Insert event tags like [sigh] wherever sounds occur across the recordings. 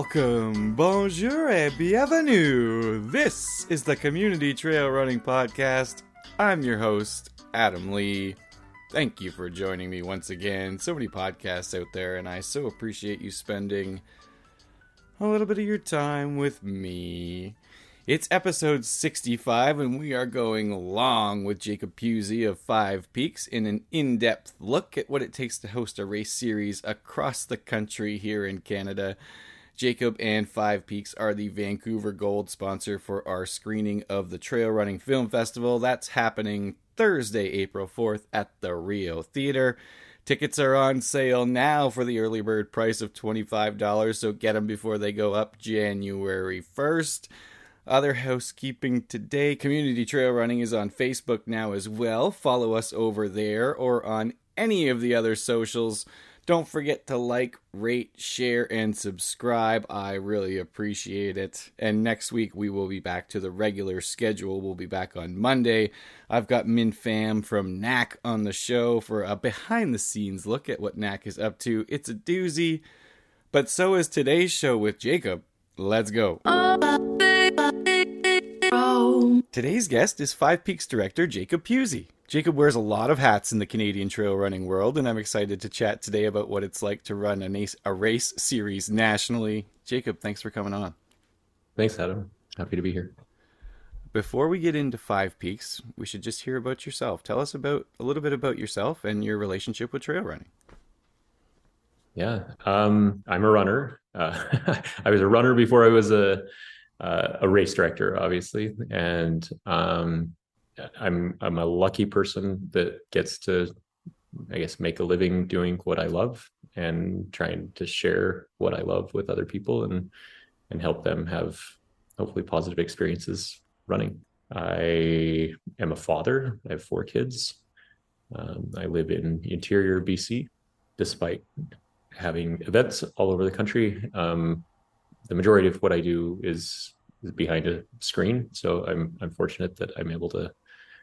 Welcome, bonjour, et bienvenue. This is the Community Trail Running Podcast. I'm your host, Adam Lee. Thank you for joining me once again. So many podcasts out there, and I so appreciate you spending a little bit of your time with me. It's episode 65, and we are going long with Jacob Puzey of Five Peaks in an in depth look at what it takes to host a race series across the country here in Canada. Jacob and Five Peaks are the Vancouver Gold sponsor for our screening of the Trail Running Film Festival. That's happening Thursday, April 4th at the Rio Theater. Tickets are on sale now for the early bird price of $25, so get them before they go up January 1st. Other housekeeping today Community Trail Running is on Facebook now as well. Follow us over there or on any of the other socials. Don't forget to like, rate, share, and subscribe. I really appreciate it. And next week we will be back to the regular schedule. We'll be back on Monday. I've got Min Pham from NAC on the show for a behind the scenes look at what NAC is up to. It's a doozy. But so is today's show with Jacob. Let's go. Today's guest is Five Peaks director Jacob Puzey. Jacob wears a lot of hats in the Canadian trail running world, and I'm excited to chat today about what it's like to run a, a race series nationally. Jacob, thanks for coming on. Thanks, Adam. Happy to be here. Before we get into Five Peaks, we should just hear about yourself. Tell us about a little bit about yourself and your relationship with trail running. Yeah, um, I'm a runner. Uh, [laughs] I was a runner before I was a uh, a race director, obviously, and um, I'm I'm a lucky person that gets to, I guess, make a living doing what I love and trying to share what I love with other people and and help them have hopefully positive experiences running. I am a father. I have four kids. Um, I live in interior BC, despite having events all over the country. Um, the majority of what I do is, behind a screen. So I'm I'm fortunate that I'm able to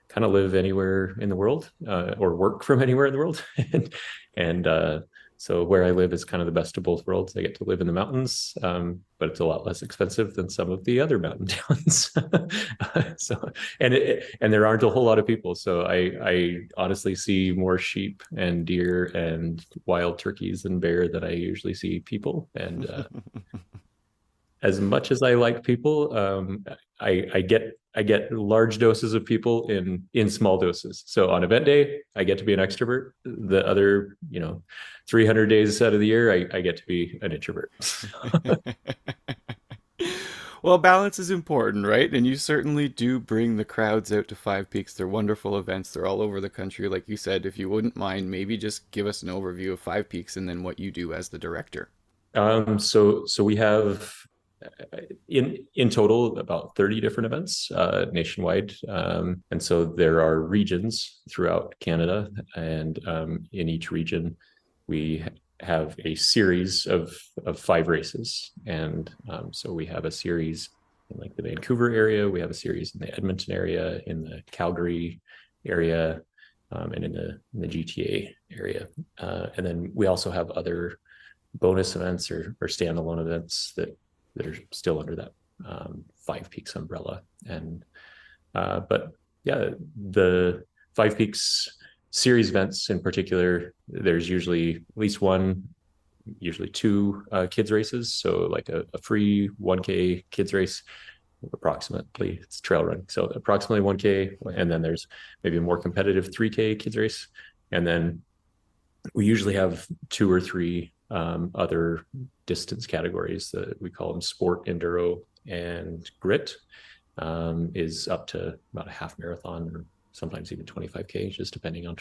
kind of live anywhere in the world uh, or work from [laughs] anywhere in the world. and [laughs] and uh, so where I live is kind of the best of both worlds. I get to live in the mountains, um, but it's a lot less expensive than some of the other mountain [laughs] towns. so and it, and there aren't a whole lot of people. So I I honestly see more sheep and deer and wild turkeys and bear than I usually see people. And uh, as much as I like people, um, I, I get I get large doses of people in in small doses. So on event day, I get to be an extrovert. The other, you know, 300 days out of the year, I, I get to be an introvert. [laughs] well, balance is important, right? And you certainly do bring the crowds out to Five Peaks. They're wonderful events. They're all over the country, like you said. If you wouldn't mind, maybe just give us an overview of Five Peaks and then what you do as the director. Um, so so we have in in total about 30 different events uh, nationwide. Um, and so there are regions throughout canada and um, in each region we have a series of of five races. And um, so we have a series in like the vancouver area we have a series in the edmonton area in the calgary area um, and in the, in the gta area. Uh, and then we also have other bonus events or, or standalone events that that are still under that um, Five Peaks umbrella. And uh, but yeah, the Five Peaks series events in particular, there's usually at least one, usually two uh, kids races. So like a, a free 1K kids race approximately it's trail running so approximately 1k and then there's maybe a more competitive 3k kids race and then we usually have two or three um, other distance categories that we call them sport, enduro, and grit um, is up to about a half marathon or sometimes even 25k, just depending on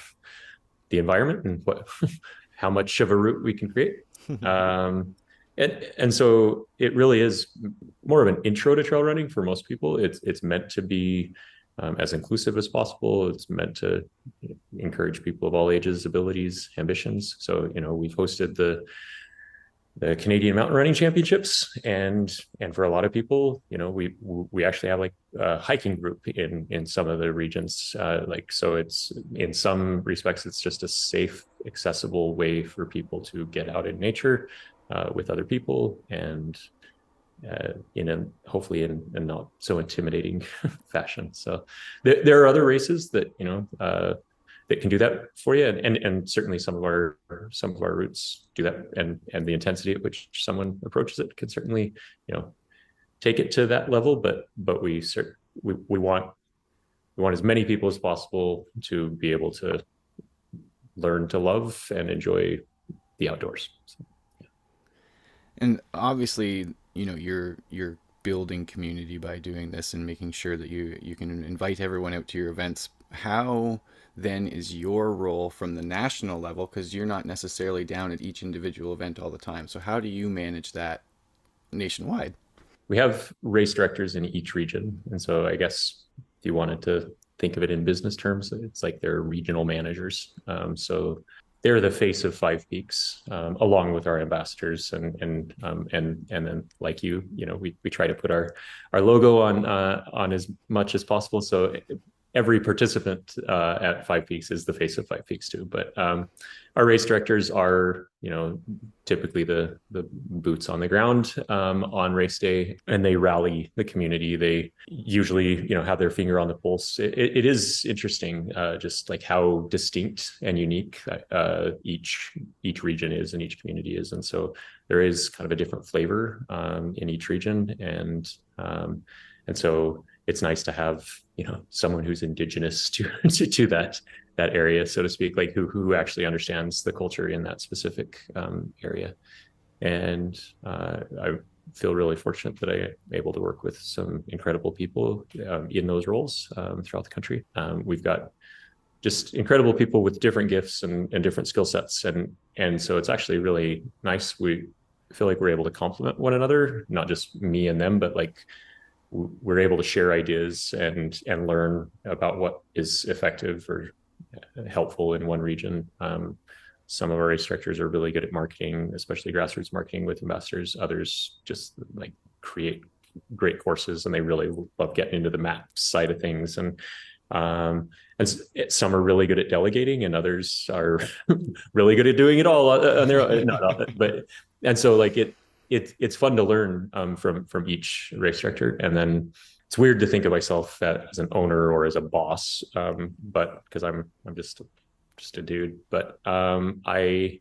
the environment and what [laughs] how much of a route we can create. [laughs] um, and and so it really is more of an intro to trail running for most people. It's it's meant to be um, as inclusive as possible. It's meant to encourage people of all ages, abilities, ambitions. So, you know, we've hosted the the Canadian Mountain Running Championships, and and for a lot of people, you know, we we actually have like a hiking group in in some of the regions. Uh, like, so it's in some respects, it's just a safe, accessible way for people to get out in nature uh, with other people and uh, in a hopefully in a not so intimidating [laughs] fashion. So there, there are other races that you know uh, that can do that for you, and, and and certainly some of our some of our routes do that, and and the intensity at which someone approaches it can certainly you know take it to that level. But but we cert- we we want we want as many people as possible to be able to learn to love and enjoy the outdoors. So, yeah. And obviously, you know, you're you're building community by doing this and making sure that you you can invite everyone out to your events. How then is your role from the national level because you're not necessarily down at each individual event all the time. So how do you manage that nationwide? We have race directors in each region, and so I guess if you wanted to think of it in business terms, it's like they're regional managers. Um, so they're the face of Five Peaks, um, along with our ambassadors, and and um, and and then like you, you know, we we try to put our our logo on uh, on as much as possible. So every participant uh, at Five Peaks is the face of Five Peaks too. But um, our race directors are, you know, typically the the boots on the ground um, on race day, and they rally the community. They usually, you know, have their finger on the pulse. it, it is interesting, uh, just like how distinct and unique uh, each each region is and each community is, and so there is kind of a different flavor um, in each region, and um, and so it's nice to have you know someone who's indigenous to [laughs] to, to that that area so to speak like who who actually understands the culture in that specific um, area. And uh, i feel really fortunate that i'm able to work with some incredible people um, in those roles um, throughout the country. Um, we've got just incredible people with different gifts and, and different skill sets. And and so it's actually really nice. We feel like we're able to complement one another not just me and them but like we're able to share ideas and and learn about what is effective or helpful in one region. Um, some of our instructors are really good at marketing, especially grassroots marketing with ambassadors. Others just like create great courses and they really love getting into the map side of things. And um, and some are really good at delegating and others are [laughs] really good at doing it all on their own. Not often, but and so like it it, it's fun to learn um, from from each race director, and then it's weird to think of myself as an owner or as a boss, um, but because I'm I'm just just a dude. But um, I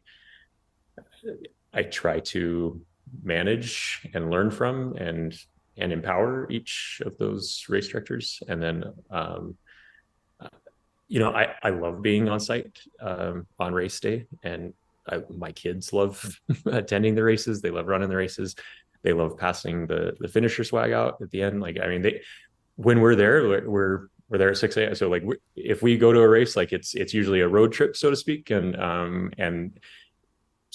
I try to manage and learn from and and empower each of those race directors, and then um, you know I I love being on site um, on race day. And I, my kids love [laughs] attending the races. They love running the races. They love passing the the finisher swag out at the end. Like I mean, they when we're there, we're we're there at six a.m. So like if we go to a race, like it's it's usually a road trip, so to speak, and um and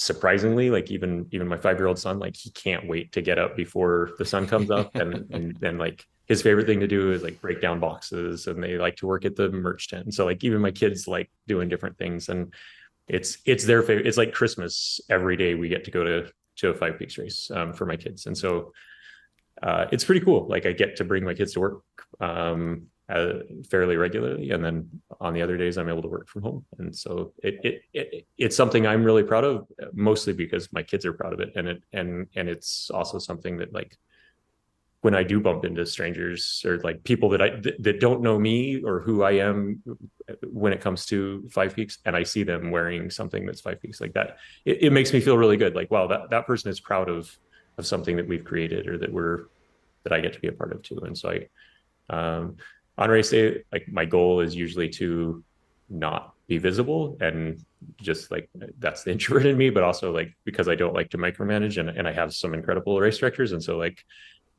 surprisingly like even even my five year old son like he can't wait to get up before the sun comes up [laughs] and and then like his favorite thing to do is like break down boxes and they like to work at the merch tent and so like even my kids like doing different things and it's it's their favorite. It's like Christmas every day. We get to go to to a Five Peaks race um, for my kids, and so uh, it's pretty cool. Like I get to bring my kids to work um, uh, fairly regularly, and then on the other days I'm able to work from home. And so it, it it it's something I'm really proud of, mostly because my kids are proud of it, and it and and it's also something that like when I do bump into strangers or like people that I th- that don't know me or who I am when it comes to Five Peaks, and I see them wearing something that's Five Peaks like that, it, it makes me feel really good. Like, wow, that that person is proud of of something that we've created or that we're that I get to be a part of too. And so I, um, on race day, like my goal is usually to not be visible and just like that's the [laughs] introvert in me but also like because i don't like to micromanage and, and i have some incredible race directors and so like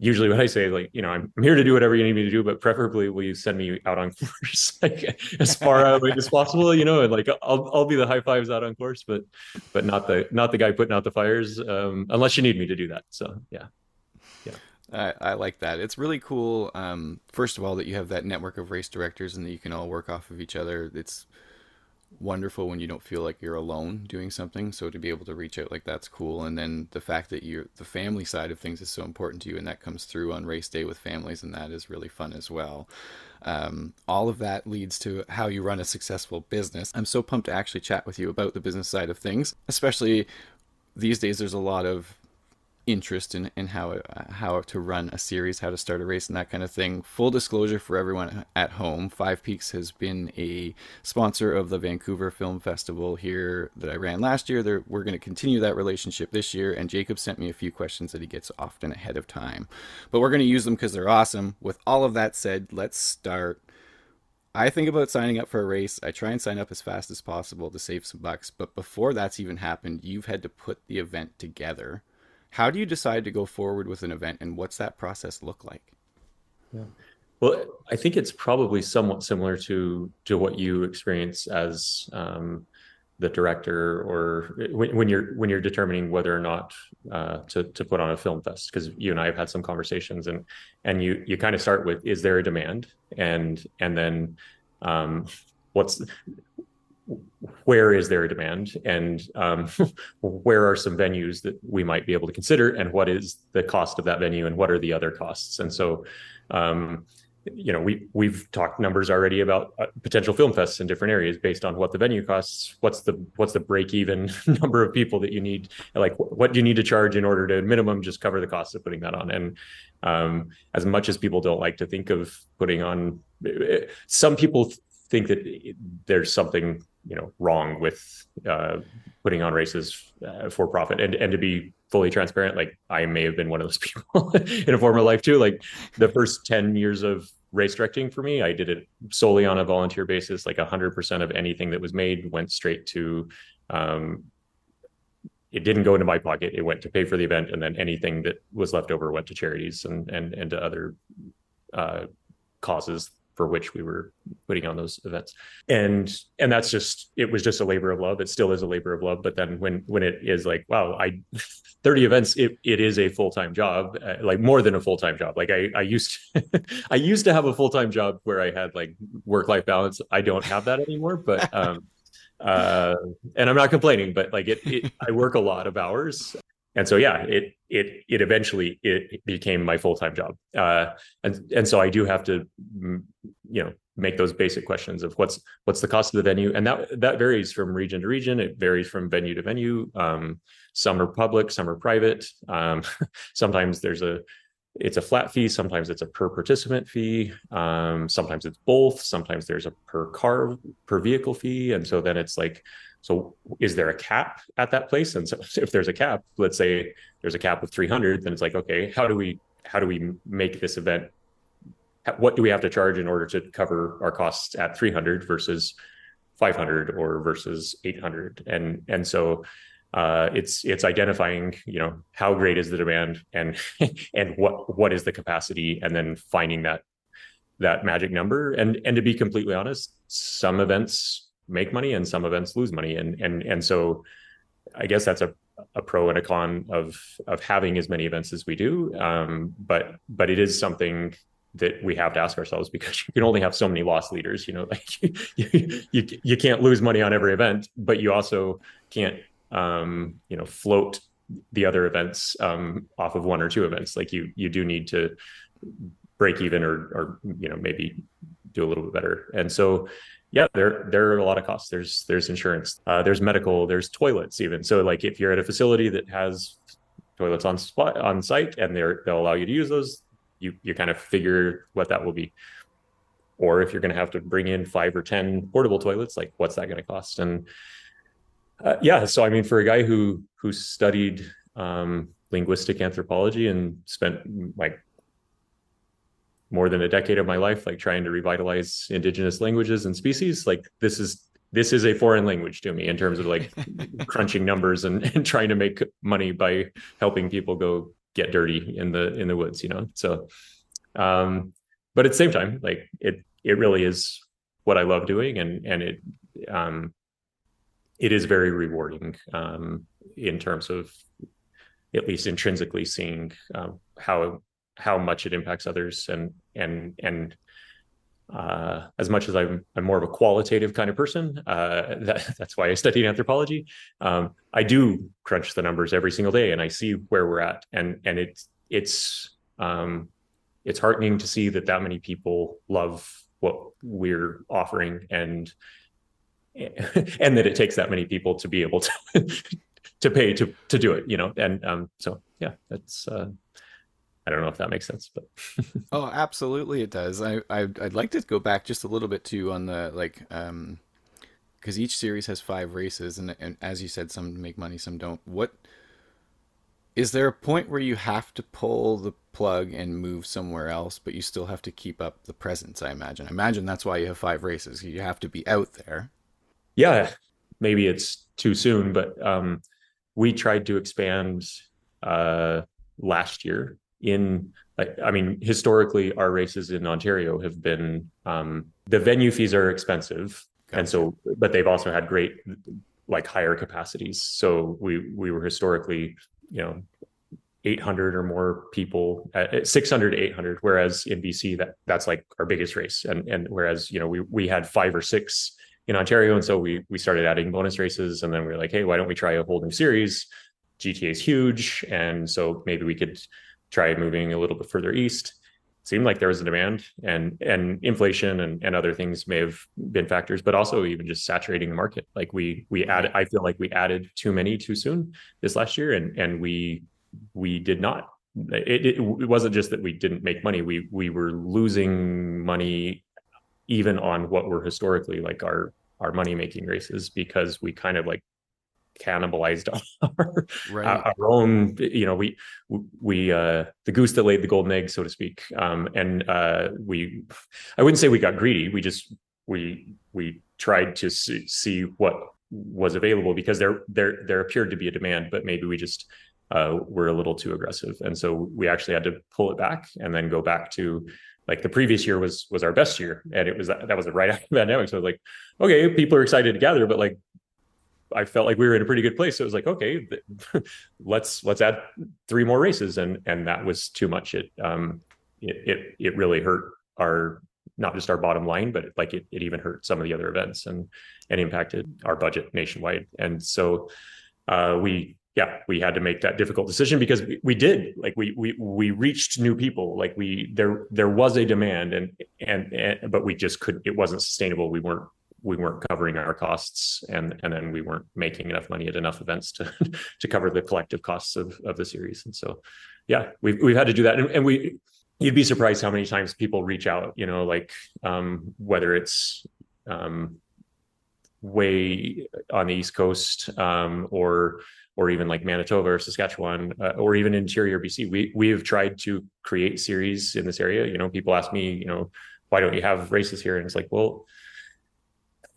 usually when I say like, you know, I'm, I'm here to do whatever you need me to do, but preferably will you send me out on [laughs] course like as far out as possible, you know, and like I'll I'll be the high fives out on course, but but not the not the guy putting out the fires, um, unless you need me to do that. So yeah. Yeah. I, I like that. It's really cool. Um, first of all, that you have that network of race directors and that you can all work off of each other. It's wonderful when you don't feel like you're alone doing something. So to be able to reach out like that's cool. And then the fact that you the family side of things is so important to you, and that comes through on race day with families, and that is really fun as well. Um, all of that leads to how you run a successful business. I'm so pumped to actually chat with you about the business side of things, especially these days. There's a lot of interest in, in how uh, how to run a series, how to start a race, and that kind of thing. Full disclosure for everyone at home: Five Peaks has been a sponsor of the Vancouver Film Festival here that I ran last year. They're, we're going to continue that relationship this year, and Jacob sent me a few questions that he gets often ahead of time, but we're going to use them because they're awesome. With all of that said, let's start. I think about signing up for a race. I try and sign up as fast as possible to save some bucks. But before that's even happened, you've had to put the event together how do you decide to go forward with an event, and what's that process look like? Yeah. Well, I think it's probably somewhat similar to to what you experience as um, the director, or when, when, you're when you're determining whether or not uh, to to put on a film fest. Because you and I have had some conversations, and and you you kind of start with is there a demand, and and then um, what's where is there a demand? And um, [laughs] where are some venues that we might be able to consider? And what is the cost of that venue? And what are the other costs? And so um, you know we we've talked numbers already about uh, potential film fests in different areas based on what the venue costs. What's the what's the break even [laughs] number of people that you need? Like what do you need to charge in order to minimum just cover the cost of putting that on? And um, as much as people don't like to think of putting on eh, some people think that there's something you know wrong with uh, putting on races uh, for profit. And and to be fully transparent like i may have been one of those [laughs] people in a former life too. Like the first 10 years of race directing for me i did it solely on a volunteer basis. Like 100% of anything that was made went straight to um, it didn't go into my pocket. It went to pay for the event and then anything that was left over went to charities and and and to other uh, causes for which we were putting on those events. And and that's just it was just a labor of love. It still is a labor of love. But then when when it is like wow i [laughs] 30 events it, it is a full-time job uh, like more than a full-time job. Like i i used [laughs] i used to have a full-time job where i had like work-life balance. I don't have that anymore but [laughs] um uh and i'm not complaining but like it, it i work a lot of hours and so yeah it it it eventually it became my full-time job. Uh, and and so i do have to mm, you know make those basic questions of what's what's the cost of the venue? And that that varies from region to region. It varies from venue to venue. Um, some are public some are private. Um, [laughs] sometimes there's a it's a flat fee sometimes it's a per participant fee. Um, sometimes it's both. Sometimes there's a per car per vehicle fee. And so then it's like so is there a cap at that place? And so [laughs] if there's a cap, let's say there's a cap of 300, then it's like, okay, how do we how do we make this event? What do we have to charge in order to cover our costs at 300 versus 500 or versus 800? And and so uh, it's it's identifying you know how great is the demand and [laughs] and what what is the capacity and then finding that that magic number and and to be completely honest some events make money and some events lose money. And and and so i guess that's a a pro and a con of of having as many events as we do. Um, but but it is something that we have to ask ourselves because you can only have so many loss leaders you know [laughs] like you, you, you can't lose money on every event but you also can't um, you know float the other events um, off of one or two events. Like you you do need to break even or or you know maybe do a little bit better. And so yeah there there are a lot of costs. There's there's insurance uh, there's medical there's toilets even. So like if you're at a facility that has toilets on spot on site and they're they'll allow you to use those you you kind of figure what that will be. Or if you're going to have to bring in five or ten portable toilets like what's that going to cost? And uh, yeah so i mean for a guy who who studied um, linguistic anthropology and spent like more than a decade of my life like trying to revitalize indigenous languages and species. Like this is this is a foreign language to me in terms of like [laughs] crunching numbers and, and trying to make money by helping people go get dirty in the in the woods you know? So um but at the same time like it it really is what i love doing and and it um it is very rewarding um in terms of at least intrinsically seeing um, how how much it impacts others and and and uh, as much as I'm, I'm more of a qualitative kind of person, uh, [laughs] that, that's why I studied anthropology. Um, I do crunch the numbers every single day, and I see where we're at, and and it's it's um, it's heartening to see that that many people love what we're offering, and [laughs] and that it takes that many people to be able to [laughs] to pay to to do it you know and um so yeah that's uh I don't know if that makes sense, but [laughs] oh, absolutely, it does. I, I would like to go back just a little bit too on the like, um, because each series has five races, and and as you said, some make money, some don't. What is there a point where you have to pull the plug and move somewhere else, but you still have to keep up the presence? I imagine. I imagine that's why you have five races. You have to be out there. Yeah, maybe it's too soon, but um, we tried to expand uh, last year in I mean, historically, our races in Ontario have been um, the venue fees are expensive, gotcha. and so, but they've also had great, like higher capacities. So we we were historically, you know, 800 or more people, at 600 800. Whereas in BC, that that's like our biggest race, and and whereas you know we we had five or six in Ontario, and so we we started adding bonus races, and then we were like, hey, why don't we try a whole new series? GTA is huge, and so maybe we could try moving a little bit further east. It seemed like there was a demand and and inflation and, and other things may have been factors, but also even just saturating the market. Like we we mm-hmm. added I feel like we added too many too soon this last year and and we we did not it, it, it wasn't just that we didn't make money we we were losing money even on what were historically like our our money making races because we kind of like cannibalized [laughs] our, right. our own you know we we uh the goose that laid the golden egg so to speak. Um and uh we i wouldn't say we got greedy. We just we we tried to see, see what was available because there there there appeared to be a demand but maybe we just uh were a little too aggressive. And so we actually had to pull it back and then go back to like the previous year was was our best year. And it was that, that was right [laughs] after the pandemic. So like okay people are excited to gather but like I felt like we were in a pretty good place. So it was like, okay, [laughs] let's let's add three more races, and and that was too much. It um it it, it really hurt our not just our bottom line, but like it, it even hurt some of the other events and and impacted our budget nationwide. And so uh, we yeah we had to make that difficult decision because we, we did like we we we reached new people like we there there was a demand and and, and but we just couldn't it wasn't sustainable we weren't we weren't covering our costs and and then we weren't making enough money at enough events to [laughs] to cover the collective costs of of the series. And so yeah we've we've had to do that. And, and we you'd be surprised how many times people reach out you know like um, whether it's um, way on the east coast um, or or even like Manitoba or Saskatchewan uh, or even interior BC we we have tried to create series in this area. You know people ask me you know why don't you have races here? And it's like well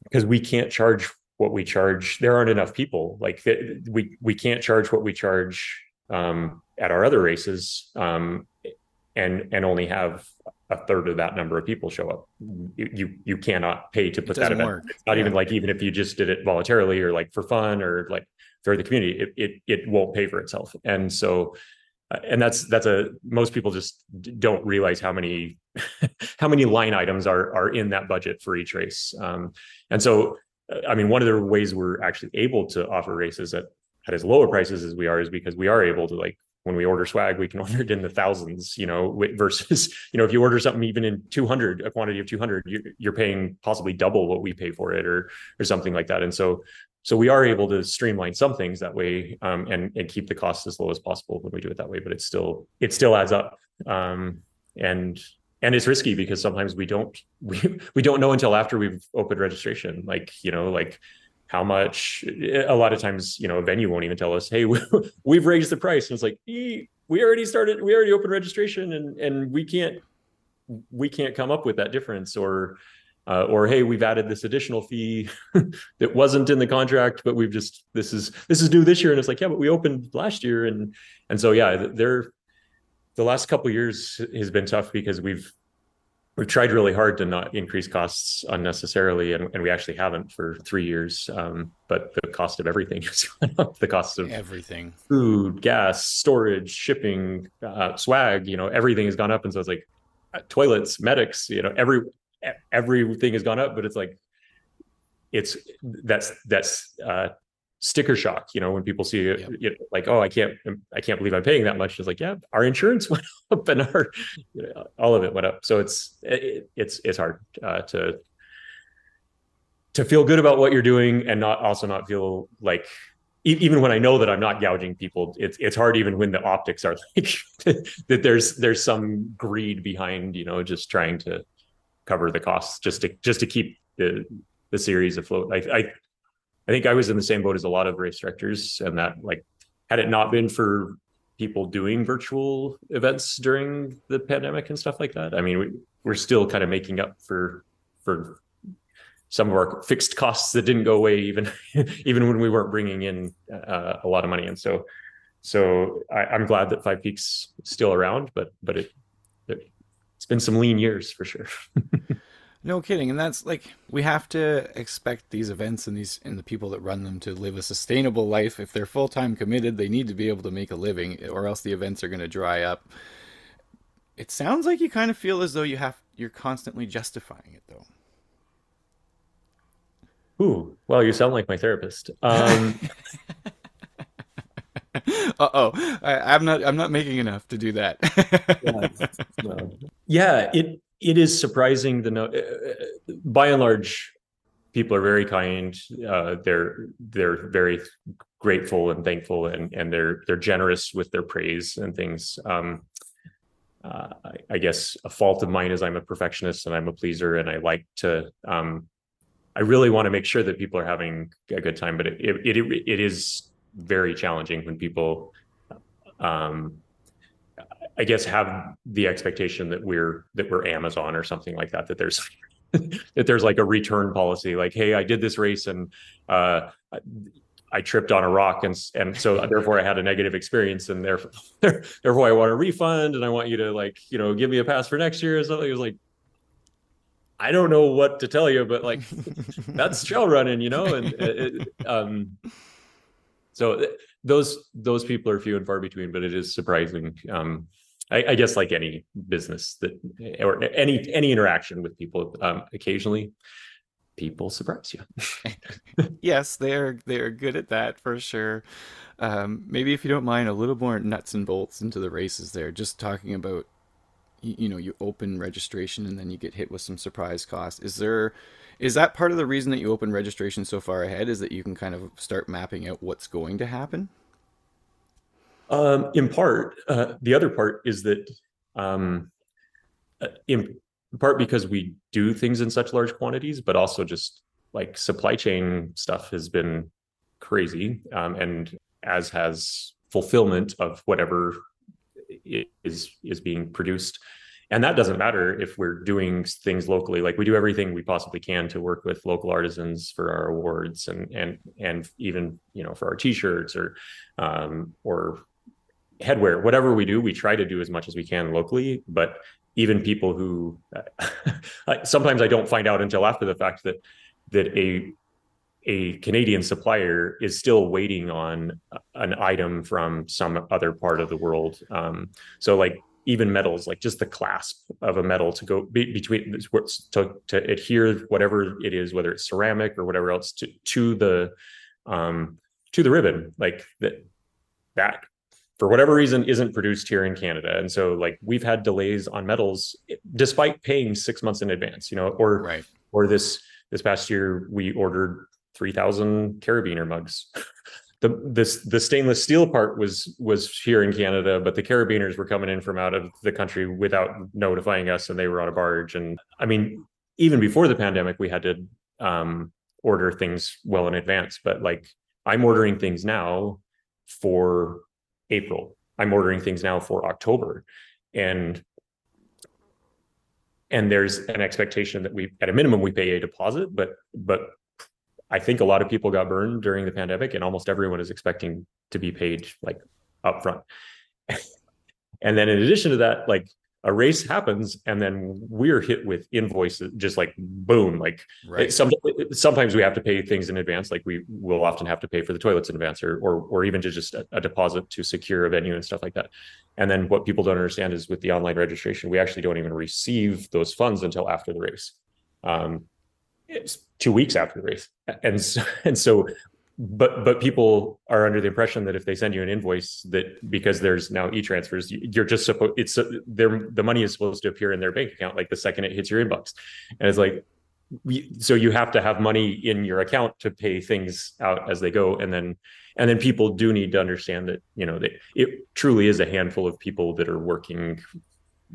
because we can't charge what we charge. There aren't enough people. Like we we can't charge what we charge um, at our other races, um, and and only have a third of that number of people show up. You you, you cannot pay to put that event. Work. It's not yeah. even like even if you just did it voluntarily or like for fun or like for the community, it it it won't pay for itself. And so and that's that's a most people just don't realize how many [laughs] how many line items are are in that budget for each race. Um, and so uh, i mean one of the ways we're actually able to offer races at at as lower prices as we are is because we are able to like when we order swag we can [laughs] order it in the thousands you know versus [laughs] you know if you order something even in 200 a quantity of 200 you're, paying possibly double what we pay for it or or something like that. And so so we are able to streamline some things that way um, and and keep the costs as low as possible when we do it that way but it still it still adds up. Um, and and it's risky because sometimes we don't [laughs] we, we don't know until after we've opened registration like you know like how much a lot of times you know a venue won't even tell us hey [laughs] we've raised the price. And it's like we already started we already opened registration and and we can't we can't come up with that difference or uh, or hey we've added this additional fee [laughs] that wasn't in the contract but we've just this is this is due this year. And it's like yeah but we opened last year. And and so yeah they're the last couple years has been tough because we've we've tried really hard to not increase costs unnecessarily. And, and we actually haven't for three years. Um, but the cost of everything [laughs] has gone up. The cost of everything. food gas storage shipping uh, swag you know everything has gone up. And so it's like uh, toilets medics you know every everything has gone up, but it's like it's that's that's uh, sticker shock. You know, when people see it, yep. like, oh, I can't, I can't believe I'm paying that much. It's like, yeah, our insurance [laughs] went up and our you know, all of it went up. So it's it, it's it's hard uh, to to feel good about what you're doing and not also not feel like even when I know that I'm not gouging people, it's it's hard even when the optics are [laughs] like that. There's there's some greed behind you know just trying to cover the costs just to just to keep the the series afloat. I I I think I was in the same boat as a lot of race directors, and that like had it not been for people doing virtual events during the pandemic and stuff like that, I mean we, we're still kind of making up for for some of our fixed costs that didn't go away even [laughs] even when we weren't bringing in uh, a lot of money and so so I, am glad that five peaks is still around but but it, it it's been some lean years for sure. [laughs] No kidding. And that's like we have to expect these events and these and the people that run them to live a sustainable life. If they're full-time committed they need to be able to make a living or else the events are going to dry up. It sounds like you kind of feel as though you have you're constantly justifying it though. Ooh, well, you sound like my therapist. Um, [laughs] uh oh, I'm not. I'm not making enough to do that. yeah, yeah, it it is surprising. The no, uh, by and large, people are very kind. Uh, they're they're very grateful and thankful, and and they're they're generous with their praise and things. Um, uh, I, I, guess a fault of mine is I'm a perfectionist and I'm a pleaser, and I like to um, I really want to make sure that people are having a good time, but it it it, it is very challenging when people, um, I guess, have the expectation that we're that we're Amazon or something like that. That there's [laughs] that there's like a return policy, like, hey, I did this race and uh, I tripped on a rock, and and so therefore I had a negative experience, and therefore [laughs] therefore I want a refund, and I want you to like you know give me a pass for next year or something. It was like I don't know what to tell you, but like [laughs] that's trail running, you know, and it, um, so those those people are few and far between, but it is surprising. Um, I, I guess like any business that or any any interaction with people, um, occasionally people surprise you. [laughs] yes, they're they're good at that for sure. Um, maybe if you don't mind, a little more nuts and bolts into the races there. Just talking about you, you know you open registration and then you get hit with some surprise costs is there is that part of the reason that you open registration so far ahead is that you can kind of start mapping out what's going to happen? Um, in part uh, the other part is that um, uh, in part because we do things in such large quantities but also just like supply chain stuff has been crazy um, and as has fulfillment of whatever is is being produced and that doesn't matter if we're doing things locally like we do everything we possibly can to work with local artisans for our awards and and and even you know for our t-shirts or um, or headwear whatever we do we try to do as much as we can locally but even people who [laughs] sometimes i don't find out until after the fact that that a a Canadian supplier is still waiting on an item from some other part of the world. Um, so like even medals, like just the clasp of a medal to go be, between to, to adhere whatever it is, whether it's ceramic or whatever else to, to the, um, to the ribbon, like that, that for whatever reason isn't produced here in Canada. And so like we've had delays on medals despite paying six months in advance, you know, or, right. or this, this past year we ordered 3000 carabiner mugs [laughs] the this the stainless steel part was was here in canada but the carabiners were coming in from out of the country without notifying us and they were on a barge. And i mean even before the pandemic we had to um, order things well in advance. But like i'm ordering things now for april. I'm ordering things now for october. And and there's an expectation that we at a minimum we pay a deposit but but I think a lot of people got burned during the pandemic, and almost everyone is expecting to be paid like upfront. [laughs] and then in addition to that, like a race happens, and then we're hit with invoices, just like boom, like right. some, sometimes we have to pay things in advance, like we will often have to pay for the toilets in advance, or or, or even to just a, a deposit to secure a venue and stuff like that. And then what people don't understand is with the online registration, we actually don't even receive those funds until after the race. Um, it's two weeks after the race. And so, [laughs] and so, but but people are under the impression that if they send you an invoice, that because there's now e-transfers, you're just supposed it's their the money is supposed to appear in their bank account like the second it hits your inbox, and it's like we, so you have to have money in your account to pay things out as they go and then and then people do need to understand that you know that it truly is a handful of people that are working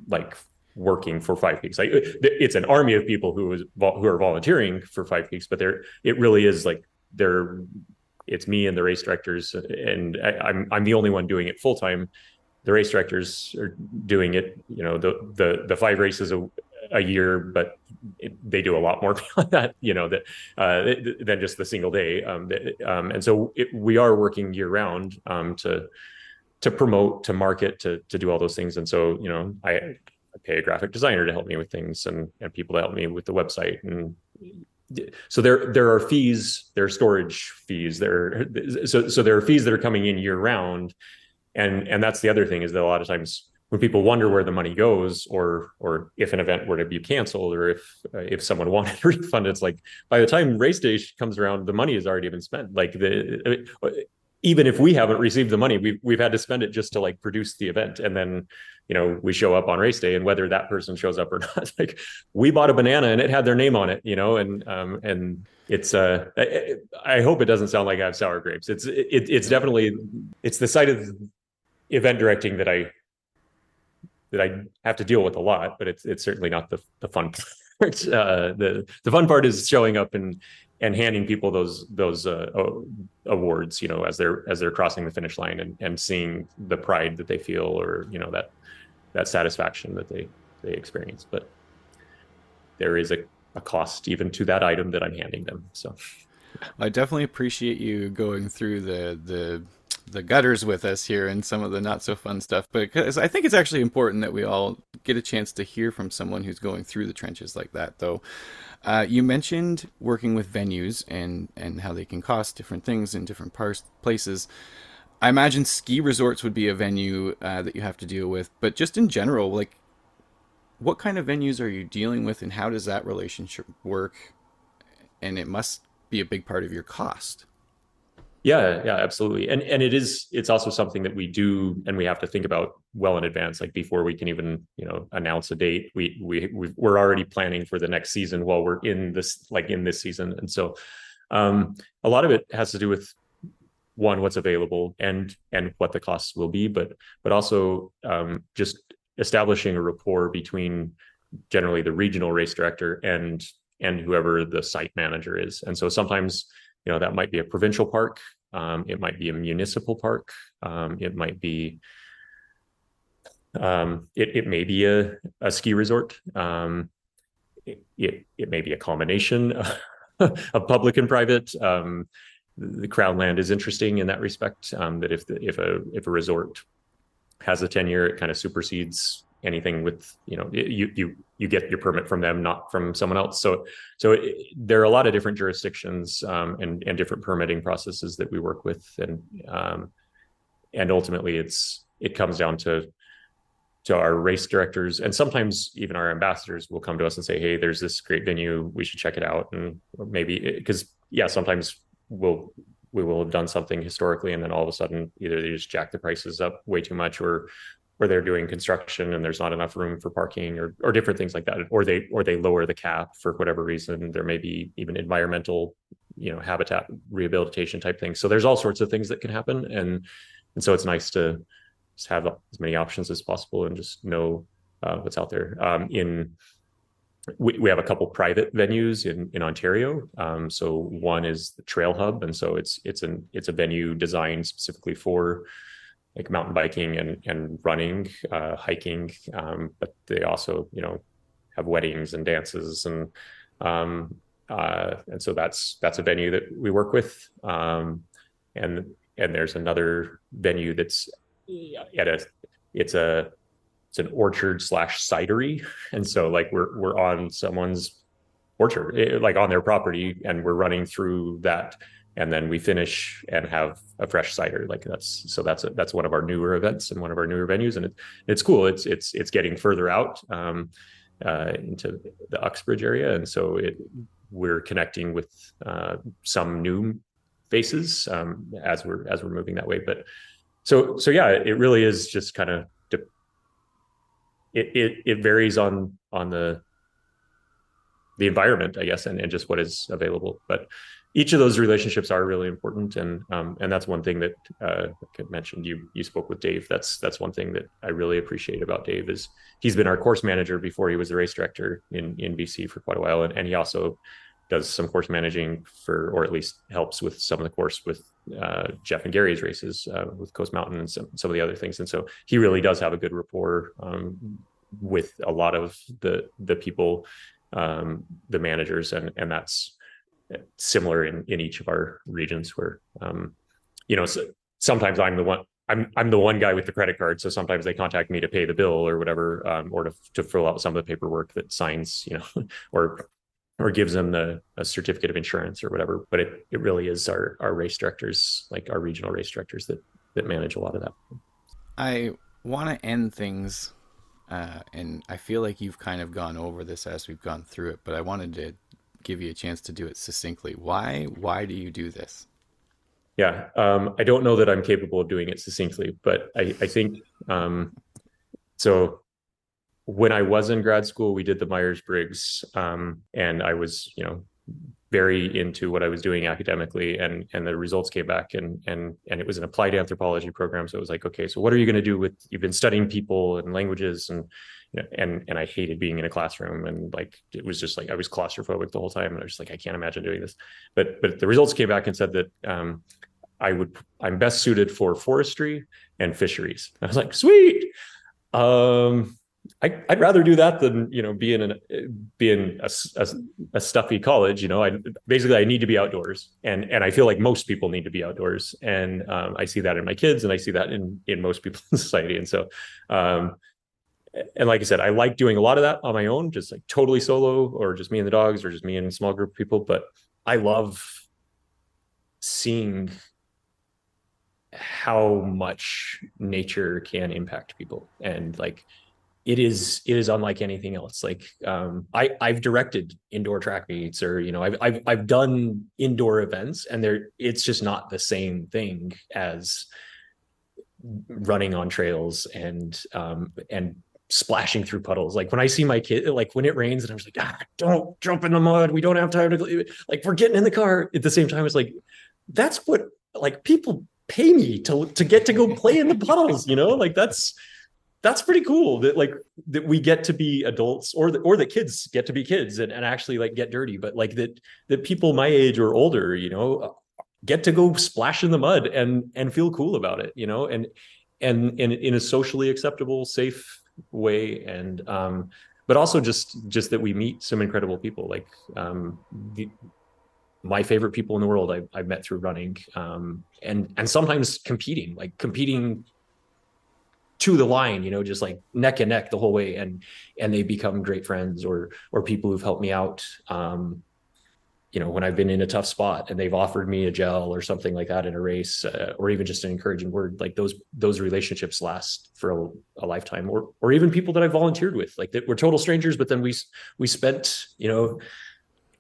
like working for five peaks like it's an army of people who is who are volunteering for five peaks but there it really is like they're it's me and the race directors and I, am I'm, I'm the only one doing it full time the race directors are doing it you know the the the five races a, a year but it, they do a lot more [laughs] beyond that you know that uh, than just the single day. Um, um, and so it, we are working year round um, to to promote to market to to do all those things. And so you know I pay a graphic designer to help me with things and, and people to help me with the website and so there there are fees there are storage fees there so so there are fees that are coming in year round. And and that's the other thing is that a lot of times when people wonder where the money goes or or if an event were to be canceled or if uh, if someone [laughs] wanted a refund it's like by the time race day comes around the money has already been spent. Like the even if we haven't received the money we've we've had to spend it just to like produce the event. And then you know we show up on race day and whether that person shows up or [laughs] not like we bought a banana and it had their name on it you know and um and it's uh I, I hope it doesn't sound like I have sour grapes. It's it, it's definitely it's the side of event directing that I that I have to deal with a lot but it's it's certainly not the the fun [laughs] part. Uh the the fun part is showing up and and handing people those those uh, awards you know as they're as they're crossing the finish line and and seeing the pride that they feel or you know that that satisfaction that they they experience. But there is a, a cost even to that item that i'm handing them so. I definitely appreciate you going through the the the gutters with us here and some of the not so fun stuff because I think it's actually important that we all get a chance to hear from someone who's going through the trenches like that though uh, you mentioned working with venues and and how they can cost different things in different parts places. I imagine ski resorts would be a venue uh, that you have to deal with but just in general like what kind of venues are you dealing with and how does that relationship work? And it must be a big part of your cost. Yeah, yeah, absolutely. And and it is it's also something that we do and we have to think about well in advance like before we can even, you know, announce a date. We we we're already planning for the next season while we're in this like in this season. And so um a lot of it has to do with one what's available and and what the costs will be, but but also um just establishing a rapport between generally the regional race director and and whoever the site manager is. And so sometimes you know that might be a provincial park um, it might be a municipal park um, it might be um, it, it may be a, a ski resort. Um, it, it, it may be a combination [laughs] of public and private. Um, the crown land is interesting in that respect um, that if the, if a if a resort has a tenure it kind of supersedes anything with you know you you you get your permit from them not from someone else. So so it, there are a lot of different jurisdictions um, and and different permitting processes that we work with. And um, and ultimately it's it comes down to to our race directors and sometimes even our ambassadors will come to us and say hey there's this great venue we should check it out and maybe eh, because yeah sometimes we'll we will have done something historically and then all of a sudden either they just jack the prices up way too much or where they're doing construction and there's not enough room for parking or or different things like that or they or they lower the cap for whatever reason. There may be even environmental you know habitat rehabilitation type things. So there's all sorts of things that can happen and and so it's nice to just have as many options as possible and just know uh, what's out there. Um, in we, we have a couple private venues in in Ontario. Um, so one is the Trail Hub, and so it's it's an it's a venue designed specifically for like mountain biking and and running, uh, hiking, um, but they also you know have weddings and dances and um, uh, and so that's that's a venue that we work with, um, and and there's another venue that's at a it's a it's an orchard slash cidery, and so like we're we're on someone's orchard, eh, like on their property, and we're running through that. And then we finish and have a fresh cider. Like that's so that's a, that's one of our newer events and one of our newer venues. And it, it's cool. It's it's it's getting further out um, uh, into the uxbridge area. And so it we're connecting with uh, some new faces um, as we're as we're moving that way. But so so yeah it really is just kind of it, it it varies on on the the environment, I guess, and, and just what is available. But each of those relationships are really important, and um, and that's one thing that uh, I mentioned. You you spoke with Dave. That's that's one thing that I really appreciate about Dave is he's been our course manager before he was the race director in in BC for quite a while, and, and he also does some course managing for, or at least helps with some of the course with uh, Jeff and Gary's races uh, with Coast Mountain and some, some of the other things. And so he really does have a good rapport um, with a lot of the the people, um, the managers, and and that's similar in in each of our regions where um, you know so sometimes I'm the one I'm I'm the one guy with the credit card, so sometimes they contact me to pay the bill or whatever, um, or to to fill out some of the paperwork that signs, you know, [laughs] or or gives them the a certificate of insurance or whatever. But it it really is our our race directors, like our regional race directors, that that manage a lot of that. I want to end things, uh, and I feel like you've kind of gone over this as we've gone through it, but I wanted to give you a chance to do it succinctly. Why why do you do this? Yeah, um, I don't know that I'm capable of doing it succinctly, but I, I think um, so. When I was in grad school, we did the Myers Briggs, um, and I was, you know, very into what I was doing academically, and and the results came back, and and and it was an applied anthropology program. So it was like, okay, so what are you going to do with? You've been studying people and languages, and you know, and and I hated being in a classroom and like it was just like I was claustrophobic the whole time and I was just like I can't imagine doing this. But but the results came back and said that um, I would I'm best suited for forestry and fisheries. I was like sweet. Um, I, would rather do that than you know be in an be in a, a, a, stuffy college. You know, I basically I need to be outdoors, and and I feel like most people need to be outdoors, and um, I see that in my kids, and I see that in in most [laughs] people in society. And so, um, and like I said, I like doing a lot of that on my own, just like totally solo or just me and the dogs or just me and a small group of people. But I love seeing how much nature can impact people and like it is it is unlike anything else like um i i've directed indoor track meets or you know i've i've, I've done indoor events and there it's just not the same thing as running on trails and um and splashing through puddles. Like when I see my kid, like when it rains, and I'm just like, ah, don't jump in the mud. We don't have time to like. We're getting in the car at the same time. It's like that's what like people pay me to to get to go play in the puddles. You know, like that's that's pretty cool that like that we get to be adults or the, or that kids get to be kids and, and actually like get dirty but like that that people my age or older you know get to go splash in the mud and and feel cool about it you know and and, and in a socially acceptable safe way. And um but also just just that we meet some incredible people. Like um the, my favorite people in the world I've, I've met through running um and and sometimes competing like competing to the line you know just like neck and neck the whole way. And and they become great friends or or people who've helped me out um you know when i've been in a tough spot and they've offered me a gel or something like that in a race uh, or even just an encouraging word like those those relationships last for a, a, lifetime or or even people that i volunteered with like that were total strangers but then we we spent you know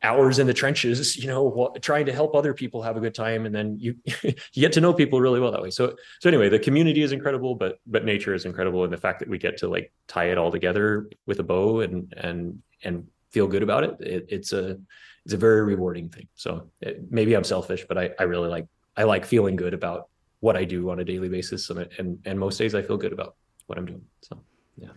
hours in the trenches you know trying to help other people have a good time and then you [laughs] you get to know people really well that way so so anyway the community is incredible but but nature is incredible and the fact that we get to like tie it all together with a bow and and and feel good about it, it it's a it's a very rewarding thing. So it, maybe I'm selfish, but I, I really like I like feeling good about what I do on a daily basis, and and and most days I feel good about what I'm doing. So yeah.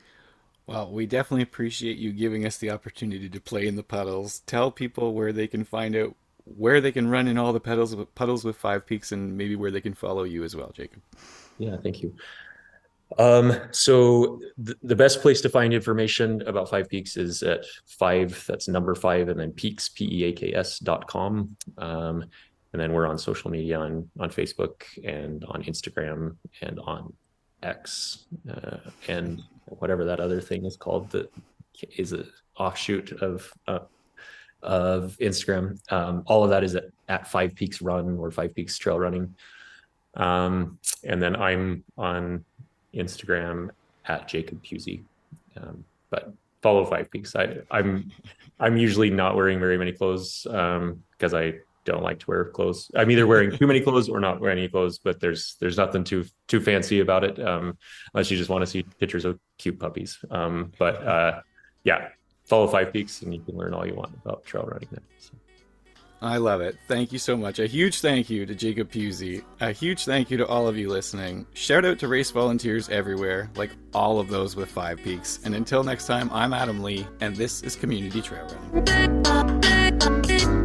Well, we definitely appreciate you giving us the opportunity to play in the puddles. Tell people where they can find out where they can run in all the puddles puddles with Five Peaks, and maybe where they can follow you as well, Jacob. Yeah, thank you. Um, so th- the best place to find information about Five Peaks is at five, that's number five, and then peaks, P E A K S dot com. Um, and then we're on social media on, on Facebook and on Instagram and on X uh, and whatever that other thing is called that is an offshoot of, uh, of Instagram. Um, all of that is at, at Five Peaks Run or Five Peaks Trail Running. Um, and then I'm on Instagram at Jacob Puzey. Um, but follow Five Peaks. I, I'm I'm usually not wearing very many clothes because um, I don't like to wear clothes. I'm either wearing too many clothes or not wearing any clothes. But there's there's nothing too too fancy about it um, unless you just want to see pictures of cute puppies. Um, but uh, yeah, follow Five Peaks, and you can learn all you want about trail running there. So. I love it. Thank you so much. A huge thank you to Jacob Puzey. A huge thank you to all of you listening. Shout out to race volunteers everywhere, like all of those with Five Peaks. And until next time, I'm Adam Lee, and this is Community Trail Running.